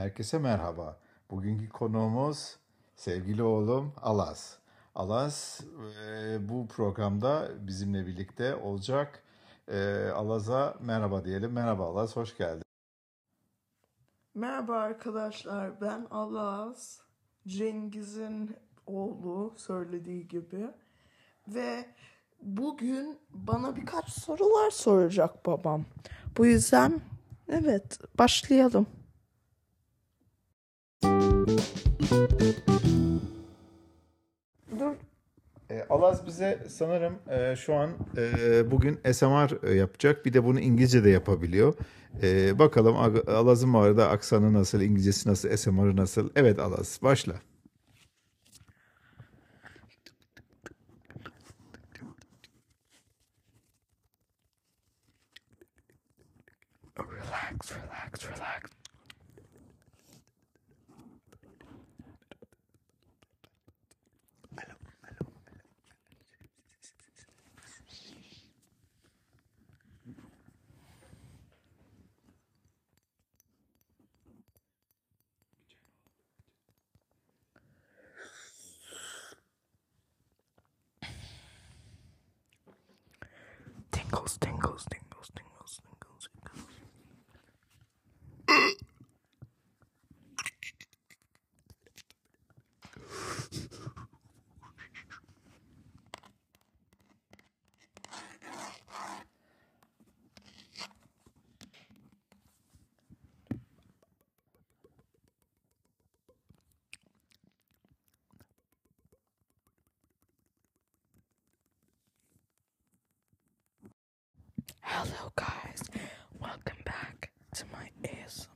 Herkese merhaba. Bugünkü konuğumuz sevgili oğlum Alas. Alas e, bu programda bizimle birlikte olacak. E, Alaz'a merhaba diyelim. Merhaba Alaz, hoş geldin. Merhaba arkadaşlar, ben Alaz, Cengiz'in oğlu söylediği gibi ve bugün bana birkaç sorular soracak babam. Bu yüzden evet başlayalım. Dur, E, Alaz bize sanırım e, şu an e, bugün SMR e, yapacak. Bir de bunu İngilizce de yapabiliyor. E, bakalım Ag- Alaz'ın bu arada aksanı nasıl, İngilizcesi nasıl, SMR'ı nasıl? Evet Alaz, başla. relax, relax, relax. Tingles, tingles, Hello, guys, welcome back to my ASMR